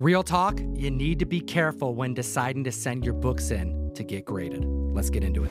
Real talk, you need to be careful when deciding to send your books in to get graded. Let's get into it.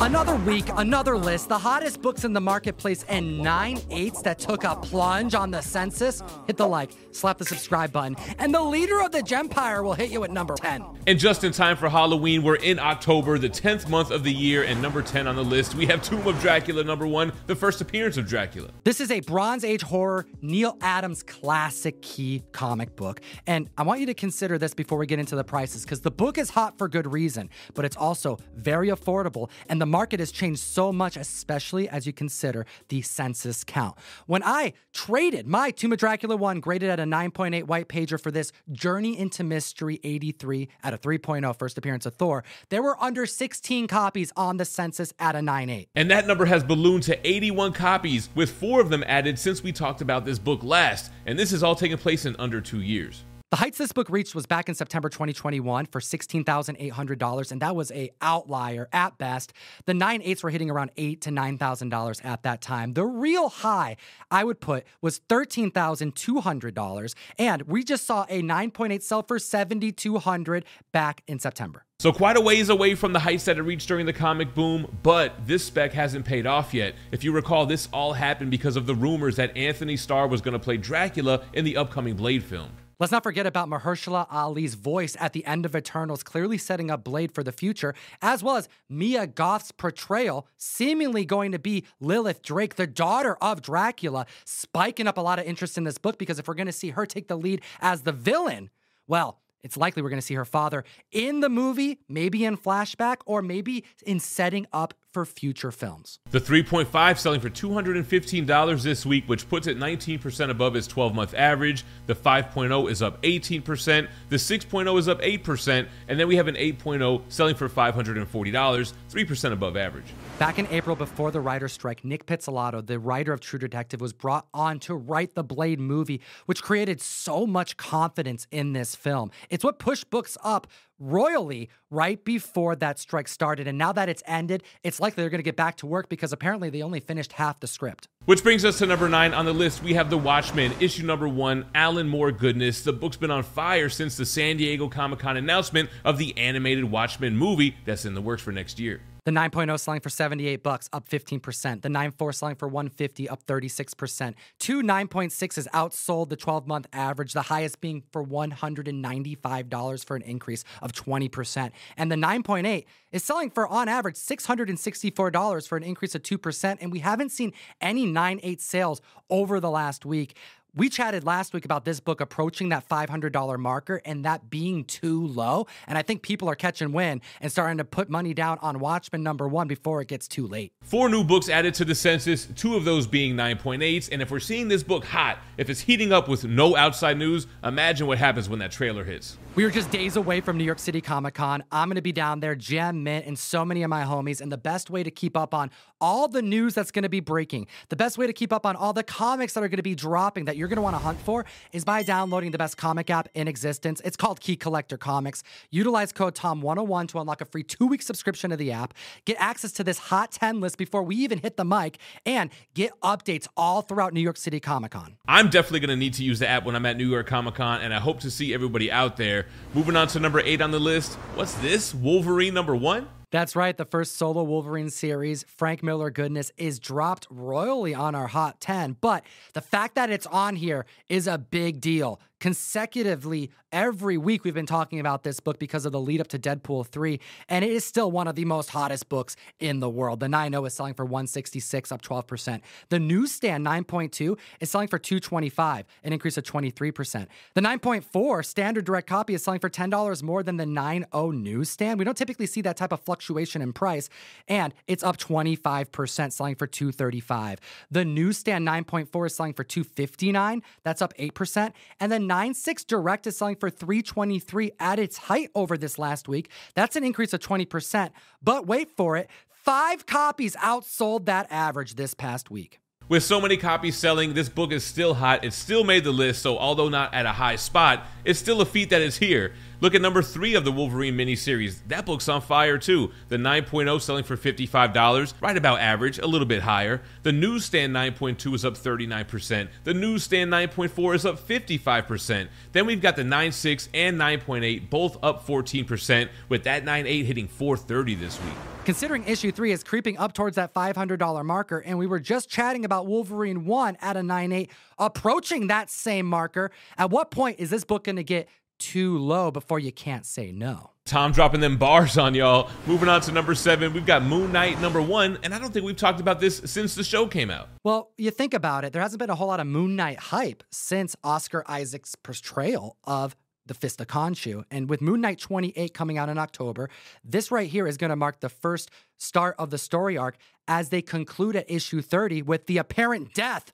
Another week, another list, the hottest books in the marketplace, and nine eights that took a plunge on the census. Hit the like, slap the subscribe button, and the leader of the Gempire will hit you at number 10. And just in time for Halloween, we're in October, the 10th month of the year, and number 10 on the list, we have Tomb of Dracula, number one, the first appearance of Dracula. This is a Bronze Age horror, Neal Adams classic key comic book. And I want you to consider this before we get into the prices, because the book is hot for good reason, but it's also very affordable, and the market has changed so much, especially as you consider the census count. When I traded my Tomb of Dracula 1 graded at a 9.8 white pager for this Journey into Mystery 83 at a 3.0 first appearance of Thor, there were under 16 copies on the census at a 9.8. And that number has ballooned to 81 copies, with four of them added since we talked about this book last, and this has all taken place in under two years. The heights this book reached was back in September 2021 for $16,800, and that was a outlier at best. The nine eights were hitting around eight to nine thousand dollars at that time. The real high I would put was thirteen thousand two hundred dollars, and we just saw a 9.8 sell for 7,200 back in September. So quite a ways away from the heights that it reached during the comic boom, but this spec hasn't paid off yet. If you recall, this all happened because of the rumors that Antony Starr was going to play Dracula in the upcoming Blade film. Let's not forget about Mahershala Ali's voice at the end of Eternals, clearly setting up Blade for the future, as well as Mia Goth's portrayal, seemingly going to be Lilith Drake, the daughter of Dracula, spiking up a lot of interest in this book because if we're going to see her take the lead as the villain, well, it's likely we're going to see her father in the movie, maybe in flashback, or maybe in setting up for future films. The 3.5 selling for $215 this week, which puts it 19% above its 12 month average. The 5.0 is up 18%. The 6.0 is up 8%. And then we have an 8.0 selling for $540, 3% above average. Back in April, before the writer's strike, Nic Pizzolatto, the writer of True Detective, was brought on to write the Blade movie, which created so much confidence in this film. It's what pushed books up royally right before that strike started. And now that it's ended, it's likely they're going to get back to work because apparently they only finished half the script. Which brings us to number nine on the list. We have The Watchmen, issue number one, Alan Moore goodness. The book's been on fire since the San Diego Comic Con announcement of the animated Watchmen movie that's in the works for next year. The 9.0 selling for 78 bucks, up 15%. The 9.4 selling for 150, up 36%. Two 9.6s outsold the 12-month average, the highest being for $195 for an increase of 20%. And the 9.8 is selling for on average $664 for an increase of 2%, and we haven't seen any 9.8 sales over the last week. We chatted last week about this book approaching that $500 marker and that being too low. And I think people are catching wind and starting to put money down on Watchmen number one before it gets too late. Four new books added to the census, two of those being 9.8s. And if we're seeing this book hot, if it's heating up with no outside news, imagine what happens when that trailer hits. We are just days away from New York City Comic Con. I'm going to be down there, Gem Mint, and so many of my homies. And the best way to keep up on all the news that's going to be breaking, the best way to keep up on all the comics that are going to be dropping that you're going to want to hunt for is by downloading the best comic app in existence. It's called Key Collector Comics. Utilize code TOM101 to unlock a free two week subscription to the app, get access to this hot 10 list before we even hit the mic, and get updates all throughout New York City Comic Con. I'm definitely going to need to use the app when I'm at New York Comic Con, and I hope to see everybody out there. Moving on to number eight on the list. What's this? Wolverine number one? That's right. The first solo Wolverine series, Frank Miller Goodness, is dropped royally on our Hot 10. But the fact that it's on here is a big deal consecutively every week we've been talking about this book because of the lead up to Deadpool 3 and it is still one of the most hottest books in the world. The 9.0 is selling for 166 up 12%. The newsstand 9.2 is selling for 225, an increase of 23%. The 9.4 standard direct copy is selling for $10 more than the 9.0 newsstand. We don't typically see that type of fluctuation in price and it's up 25% selling for 235. The newsstand 9.4 is selling for 259, that's up 8% and then 9.6 Direct is selling for 323 at its height over this last week. That's an increase of 20%. But wait for it, five copies outsold that average this past week. With so many copies selling, this book is still hot. It still made the list, so although not at a high spot, it's still a feat that is here. Look at number three of the Wolverine miniseries. That book's on fire too. The 9.0 selling for $55, right about average, a little bit higher. The newsstand 9.2 is up 39%. The newsstand 9.4 is up 55%. Then we've got the 9.6 and 9.8, both up 14%, with that 9.8 hitting 430 this week. Considering issue three is creeping up towards that $500 marker, and we were just chatting about Wolverine 1 at a 9.8, approaching that same marker, at what point is this book going to get too low before you can't say no? Tom dropping them bars on y'all. Moving on to number seven, we've got Moon Knight number one, and I don't think we've talked about this since the show came out. Well, you think about it, there hasn't been a whole lot of Moon Knight hype since Oscar Isaac's portrayal of the Fist of Khonshu. And with Moon Knight 28 coming out in October, this right here is going to mark the first start of the story arc as they conclude at issue 30 with the apparent death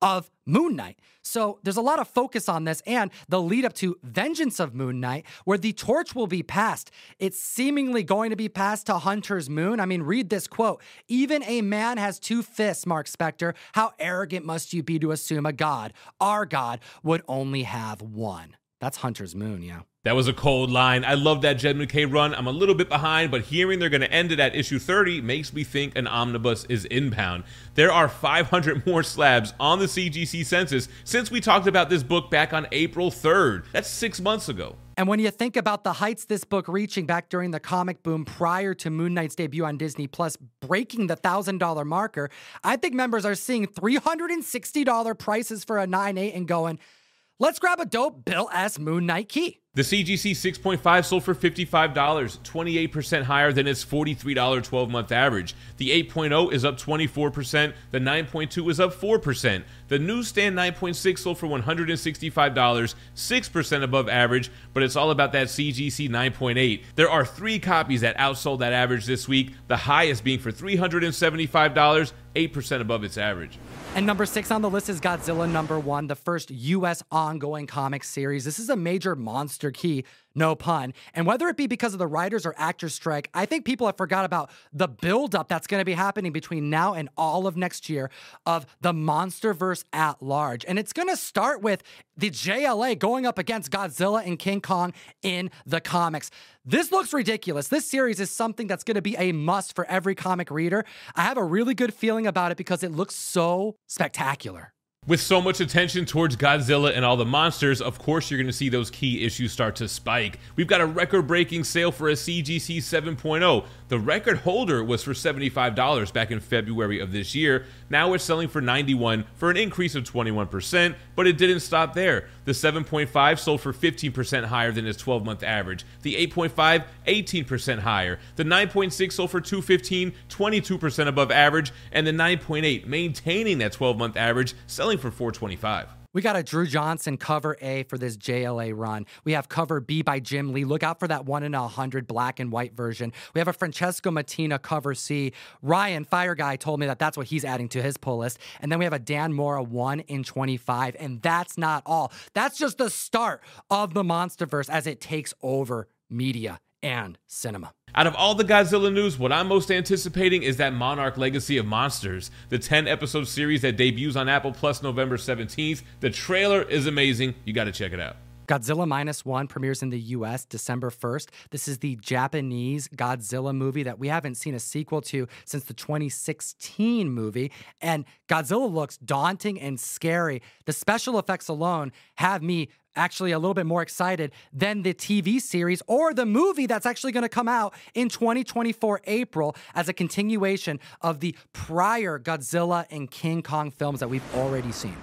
of Moon Knight. So there's a lot of focus on this and the lead up to Vengeance of Moon Knight, where the torch will be passed. It's seemingly going to be passed to Hunter's Moon. I mean, read this quote Even a man has two fists, Mark Spector. How arrogant must you be to assume a god, our god, would only have one? That's Hunter's Moon, yeah. That was a cold line. I love that Jed MacKay run. I'm a little bit behind, but hearing they're going to end it at issue 30 makes me think an omnibus is inbound. There are 500 more slabs on the CGC census since we talked about this book back on April 3rd. That's six months ago. And when you think about the heights this book reaching back during the comic boom prior to Moon Knight's debut on Disney Plus, breaking the $1,000 marker, I think members are seeing $360 prices for a 9.8 and going, Let's grab a dope Bill S. Moon Knight key. The CGC 6.5 sold for $55, 28% higher than its $43 12 month average. The 8.0 is up 24%, the 9.2 is up 4%. The newsstand 9.6 sold for $165, 6% above average, but it's all about that CGC 9.8. There are three copies that outsold that average this week, the highest being for $375, 8% above its average. And number six on the list is Godzilla number one, the first U.S. ongoing comic series. This is a major monster key no pun. And whether it be because of the writers or actors strike, I think people have forgot about the buildup that's going to be happening between now and all of next year of the MonsterVerse at large. And it's going to start with the JLA going up against Godzilla and King Kong in the comics. This looks ridiculous. This series is something that's going to be a must for every comic reader. I have a really good feeling about it because it looks so spectacular. With so much attention towards Godzilla and all the monsters, of course you're going to see those key issues start to spike. We've got a record breaking sale for a CGC 7.0. The record holder was for $75 back in February of this year. Now it's selling for 91 for an increase of 21%, but it didn't stop there. The 7.5 sold for 15% higher than its 12-month average. The 8.5 18% higher. The 9.6 sold for 215, 22% above average, and the 9.8 maintaining that 12-month average, selling for 425. We got a Drew Johnson cover A for this JLA run. We have cover B by Jim Lee. Look out for that one in a hundred black and white version. We have a Francesco Mattina cover C. Ryan Fire Guy told me that that's what he's adding to his pull list. And then we have a Dan Mora one in 25. And that's not all. That's just the start of the MonsterVerse as it takes over media and cinema. Out of all the Godzilla news, what I'm most anticipating is that Monarch Legacy of Monsters, the 10 episode series that debuts on Apple Plus November 17th. The trailer is amazing. You got to check it out. Godzilla Minus One premieres in the US December 1st. This is the Japanese Godzilla movie that we haven't seen a sequel to since the 2016 movie. And Godzilla looks daunting and scary. The special effects alone have me actually a little bit more excited than the TV series or the movie that's actually going to come out in 2024 April as a continuation of the prior Godzilla and King Kong films that we've already seen.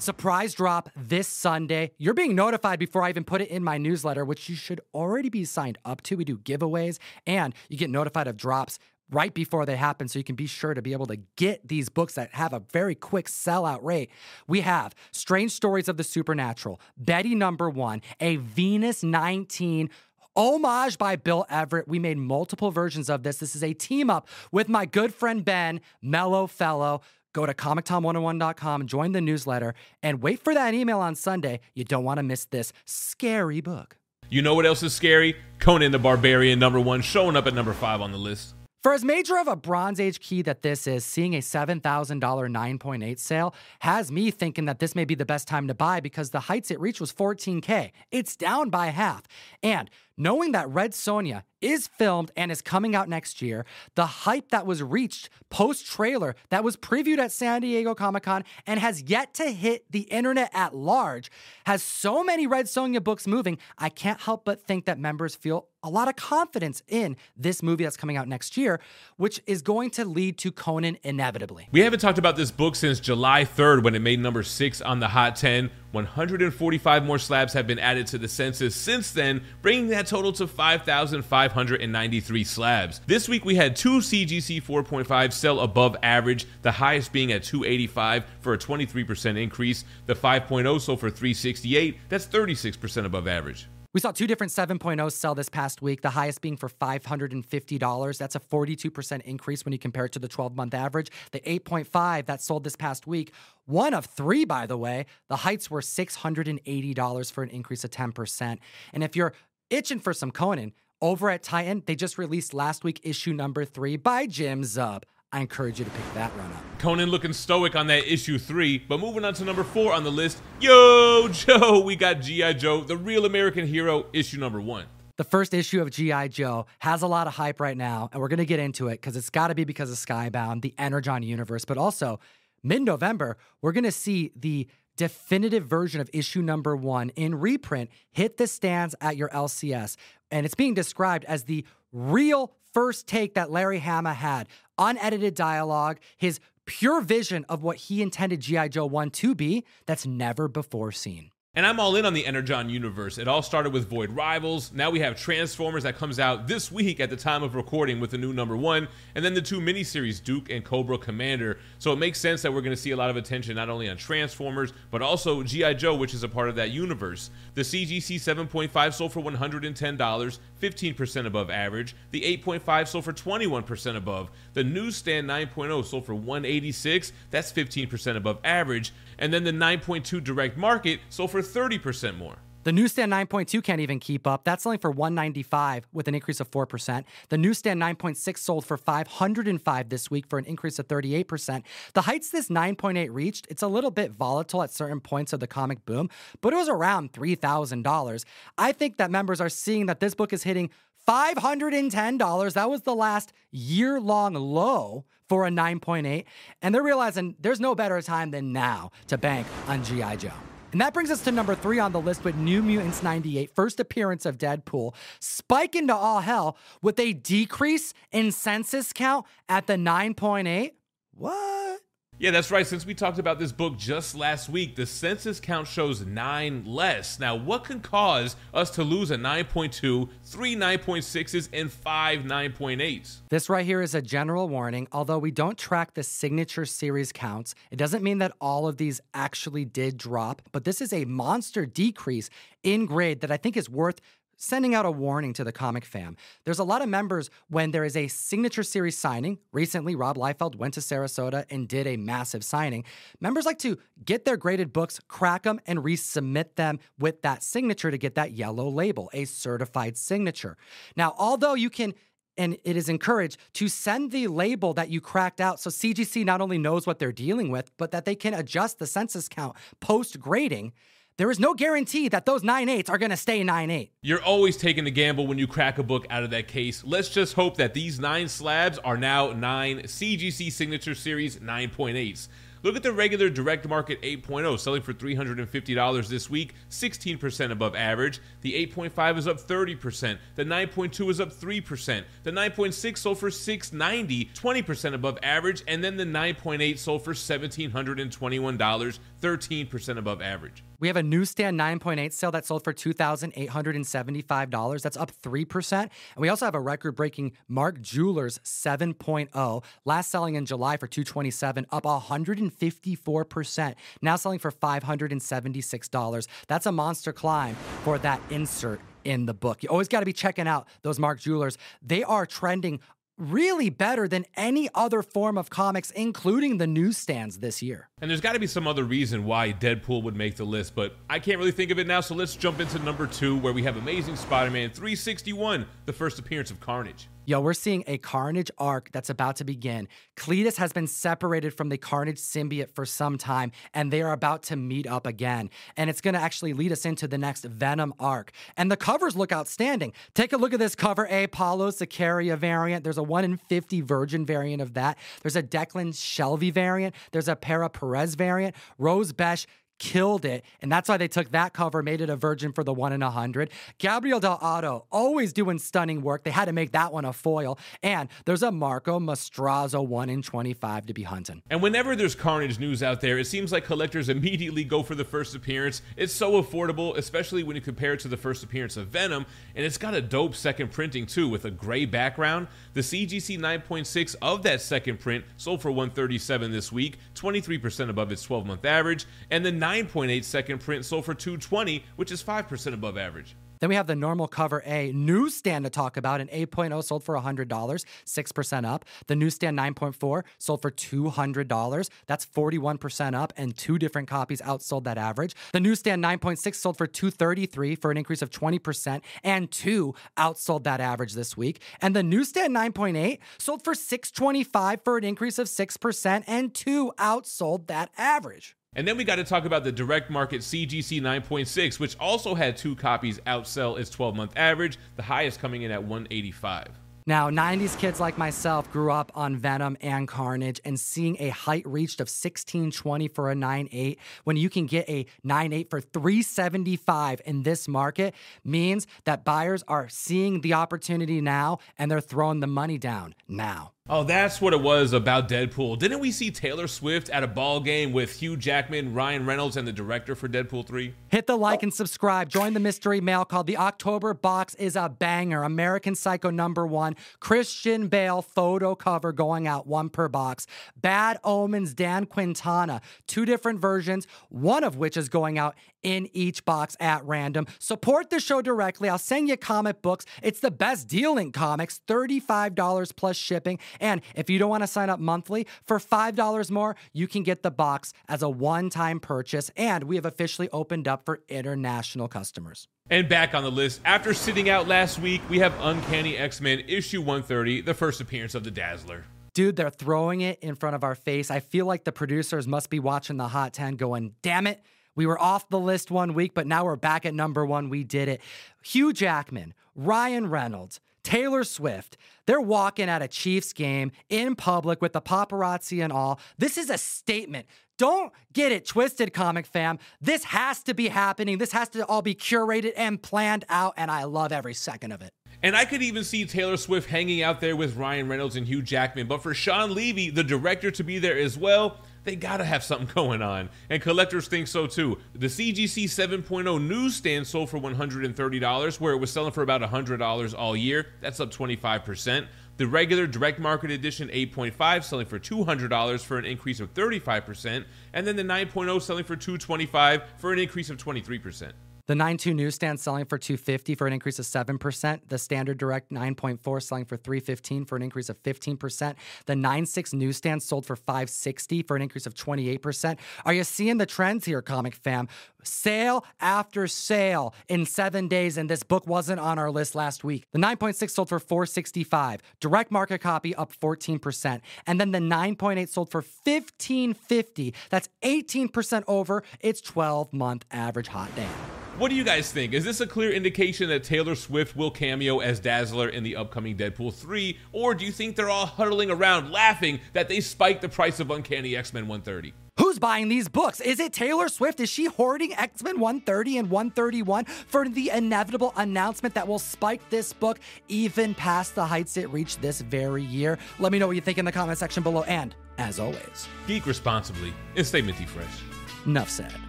Surprise drop this Sunday. You're being notified before I even put it in my newsletter, which you should already be signed up to. We do giveaways and you get notified of drops right before they happen so you can be sure to be able to get these books that have a very quick sellout rate. We have Strange Stories of the Supernatural, Betty number 1, a Venus 19 homage by Bill Everett. We made multiple versions of this. This is a team up with my good friend Ben, Mellow Fellow. Go to comictom101.com, join the newsletter, and wait for that email on Sunday. You don't want to miss this scary book. You know what else is scary? Conan the Barbarian, number one, showing up at number five on the list. For as major of a Bronze Age key that this is, seeing a $7,000 9.8 sale has me thinking that this may be the best time to buy because the heights it reached was 14K. It's down by half. And knowing that Red Sonja is filmed and is coming out next year, the hype that was reached post trailer that was previewed at San Diego Comic Con and has yet to hit the internet at large has so many Red Sonja books moving. I can't help but think that members feel a lot of confidence in this movie that's coming out next year, which is going to lead to Conan inevitably. We haven't talked about this book since July 3rd when it made number six on the Hot 10. 145 more slabs have been added to the census since then, bringing that total to 5,593 slabs. This week we had two CGC 4.5 sell above average, the highest being at 285 for a 23% increase. The 5.0 sold for 368, that's 36% above average. We saw two different 7.0s sell this past week, the highest being for $550. That's a 42% increase when you compare it to the 12 month average. The 8.5 that sold this past week, one of three, by the way, the heights were $680 for an increase of 10%. And if you're itching for some Conan, over at Titan, they just released last week issue number three by Jim Zub. I encourage you to pick that run up. Conan looking stoic on that issue three, but moving on to number four on the list. Yo, Joe, we got G.I. Joe, the real American hero, issue number one. The first issue of G.I. Joe has a lot of hype right now, and we're going to get into it because it's got to be because of Skybound, the Energon universe, but also mid November, we're going to see the definitive version of issue number one in reprint hit the stands at your LCS. And it's being described as the real first take that Larry Hama had unedited dialogue, his pure vision of what he intended G.I. Joe 1 to be that's never before seen. And I'm all in on the Energon universe. It all started with Void Rivals. Now we have Transformers that comes out this week at the time of recording with the new number one, and then the two miniseries, Duke and Cobra Commander. So it makes sense that we're going to see a lot of attention not only on Transformers, but also G.I. Joe, which is a part of that universe. The CGC 7.5 sold for $110, 15% above average. The 8.5 sold for 21% above. The newsstand 9.0 sold for 186, that's 15% above average. And then the 9.2 direct market sold for 30% more. The newsstand 9.2 can't even keep up. That's selling for 195 with an increase of 4%. The newsstand 9.6 sold for 505 this week for an increase of 38%. The heights this 9.8 reached, it's a little bit volatile at certain points of the comic boom, but it was around $3,000. I think that members are seeing that this book is hitting $510. That was the last year long low for a 9.8. And they're realizing there's no better time than now to bank on G.I. Joe. And that brings us to number three on the list with New Mutants 98, first appearance of Deadpool, spike into all hell with a decrease in census count at the 9.8. What? Yeah, that's right. Since we talked about this book just last week, the census count shows nine less. Now, what can cause us to lose a 9.2, three 9.6s, and five 9.8s? This right here is a general warning. Although we don't track the signature series counts, it doesn't mean that all of these actually did drop, but this is a monster decrease in grade that I think is worth sending out a warning to the comic fam. There's a lot of members when there is a signature series signing. Recently, Rob Liefeld went to Sarasota and did a massive signing. Members like to get their graded books, crack them, and resubmit them with that signature to get that yellow label, a certified signature. Now, although you can and it is encouraged to send the label that you cracked out so CGC not only knows what they're dealing with, but that they can adjust the census count post grading there is no guarantee that those nine eights are going to stay nine eight. You're always taking the gamble when you crack a book out of that case. Let's just hope that these nine slabs are now nine CGC Signature Series 9.8s. Look at the regular direct market 8.0 selling for $350 this week, 16% above average. The 8.5 is up 30%. The 9.2 is up 3%. The 9.6 sold for $690, 20% above average, and then the 9.8 sold for $1721, 13% above average. We have a newsstand 9.8 sale that sold for $2,875. That's up 3%. And we also have a record breaking Mark Jewelers 7.0, last selling in July for 227 up 154%. Now selling for $576. That's a monster climb for that insert in the book. You always got to be checking out those Mark Jewelers. They are trending really better than any other form of comics, including the newsstands this year. And there's got to be some other reason why Deadpool would make the list, but I can't really think of it now, so let's jump into number two, where we have Amazing Spider Man 361, the first appearance of Carnage. Yo, we're seeing a Carnage arc that's about to begin. Cletus has been separated from the Carnage symbiote for some time, and they are about to meet up again. And it's going to actually lead us into the next Venom arc. And the covers look outstanding. Take a look at this cover A Paulo Siqueira variant. There's a 1 in 50 Virgin variant of that. There's a Declan Shalvey variant. There's a Pere Perez variant. Rose Besch killed it. And that's why they took that cover, made it a virgin for the one in a hundred. Gabriel Dell'Otto, always doing stunning work. They had to make that one a foil. And there's a Marco Mastrazzo one in 25 to be hunting. And whenever there's Carnage news out there, it seems like collectors immediately go for the first appearance. It's so affordable, especially when you compare it to the first appearance of Venom. And it's got a dope second printing too, with a gray background. The CGC 9.6 of that second print sold for 137 this week, 23% above its 12 month average. And the 9.8 second print sold for 220, which is 5% above average. Then we have the normal cover A newsstand to talk about. An 8.0 sold for $100, 6% up. The newsstand 9.4 sold for $200. That's 41% up, and two different copies outsold that average. The newsstand 9.6 sold for 233 for an increase of 20%, and two outsold that average this week. And the newsstand 9.8 sold for 625 for an increase of 6%, and two outsold that average. And then we got to talk about the direct market CGC 9.6, which also had two copies outsell its 12 month average, the highest coming in at 185. Now, 90s kids like myself grew up on Venom and Carnage and seeing a height reached of 1620 for a 9.8 when you can get a 9.8 for 375 in this market means that buyers are seeing the opportunity now and they're throwing the money down now. Oh, that's what it was about Deadpool. Didn't we see Taylor Swift at a ball game with Hugh Jackman, Ryan Reynolds, and the director for Deadpool 3? Hit the like and subscribe. Join the mystery mail called The October Box is a banger. American Psycho number one. Christian Bale photo cover going out one per box. Bad Omens Dan Quintana. Two different versions, one of which is going out in each box at random. Support the show directly. I'll send you comic books. It's the best deal in comics, $35 plus shipping. And if you don't want to sign up monthly, for $5 more, you can get the box as a one time purchase. And we have officially opened up for international customers. And back on the list, after sitting out last week, we have Uncanny X Men issue 130, the first appearance of the Dazzler. Dude, they're throwing it in front of our face. I feel like the producers must be watching the Hot 10 going, damn it. We were off the list one week, but now we're back at number one. We did it. Hugh Jackman, Ryan Reynolds, Taylor Swift, they're walking at a Chiefs game in public with the paparazzi and all. This is a statement. Don't get it twisted, comic fam. This has to be happening. This has to all be curated and planned out, and I love every second of it. And I could even see Taylor Swift hanging out there with Ryan Reynolds and Hugh Jackman. But for Shawn Levy, the director, to be there as well, they gotta have something going on. And collectors think so too. The CGC 7.0 newsstand sold for $130, where it was selling for about $100 all year. That's up 25%. The regular direct market edition 8.5 selling for $200 for an increase of 35%, and then the 9.0 selling for $225 for an increase of 23%. The 9.2 newsstand selling for 250 for an increase of 7%. The standard direct 9.4 selling for 315 for an increase of 15%. The 9.6 newsstand sold for 560 for an increase of 28%. Are you seeing the trends here, comic fam? Sale after sale in seven days, and this book wasn't on our list last week. The 9.6 sold for 465, direct market copy up 14%, and then the 9.8 sold for 1550. That's 18% over its 12 month average hot day. What do you guys think? Is this a clear indication that Taylor Swift will cameo as Dazzler in the upcoming Deadpool 3? Or do you think they're all huddling around laughing that they spiked the price of Uncanny X Men 130? Who's buying these books? Is it Taylor Swift? Is she hoarding X Men 130 and 131 for the inevitable announcement that will spike this book even past the heights it reached this very year? Let me know what you think in the comment section below. And as always, geek responsibly and stay minty fresh. Enough said.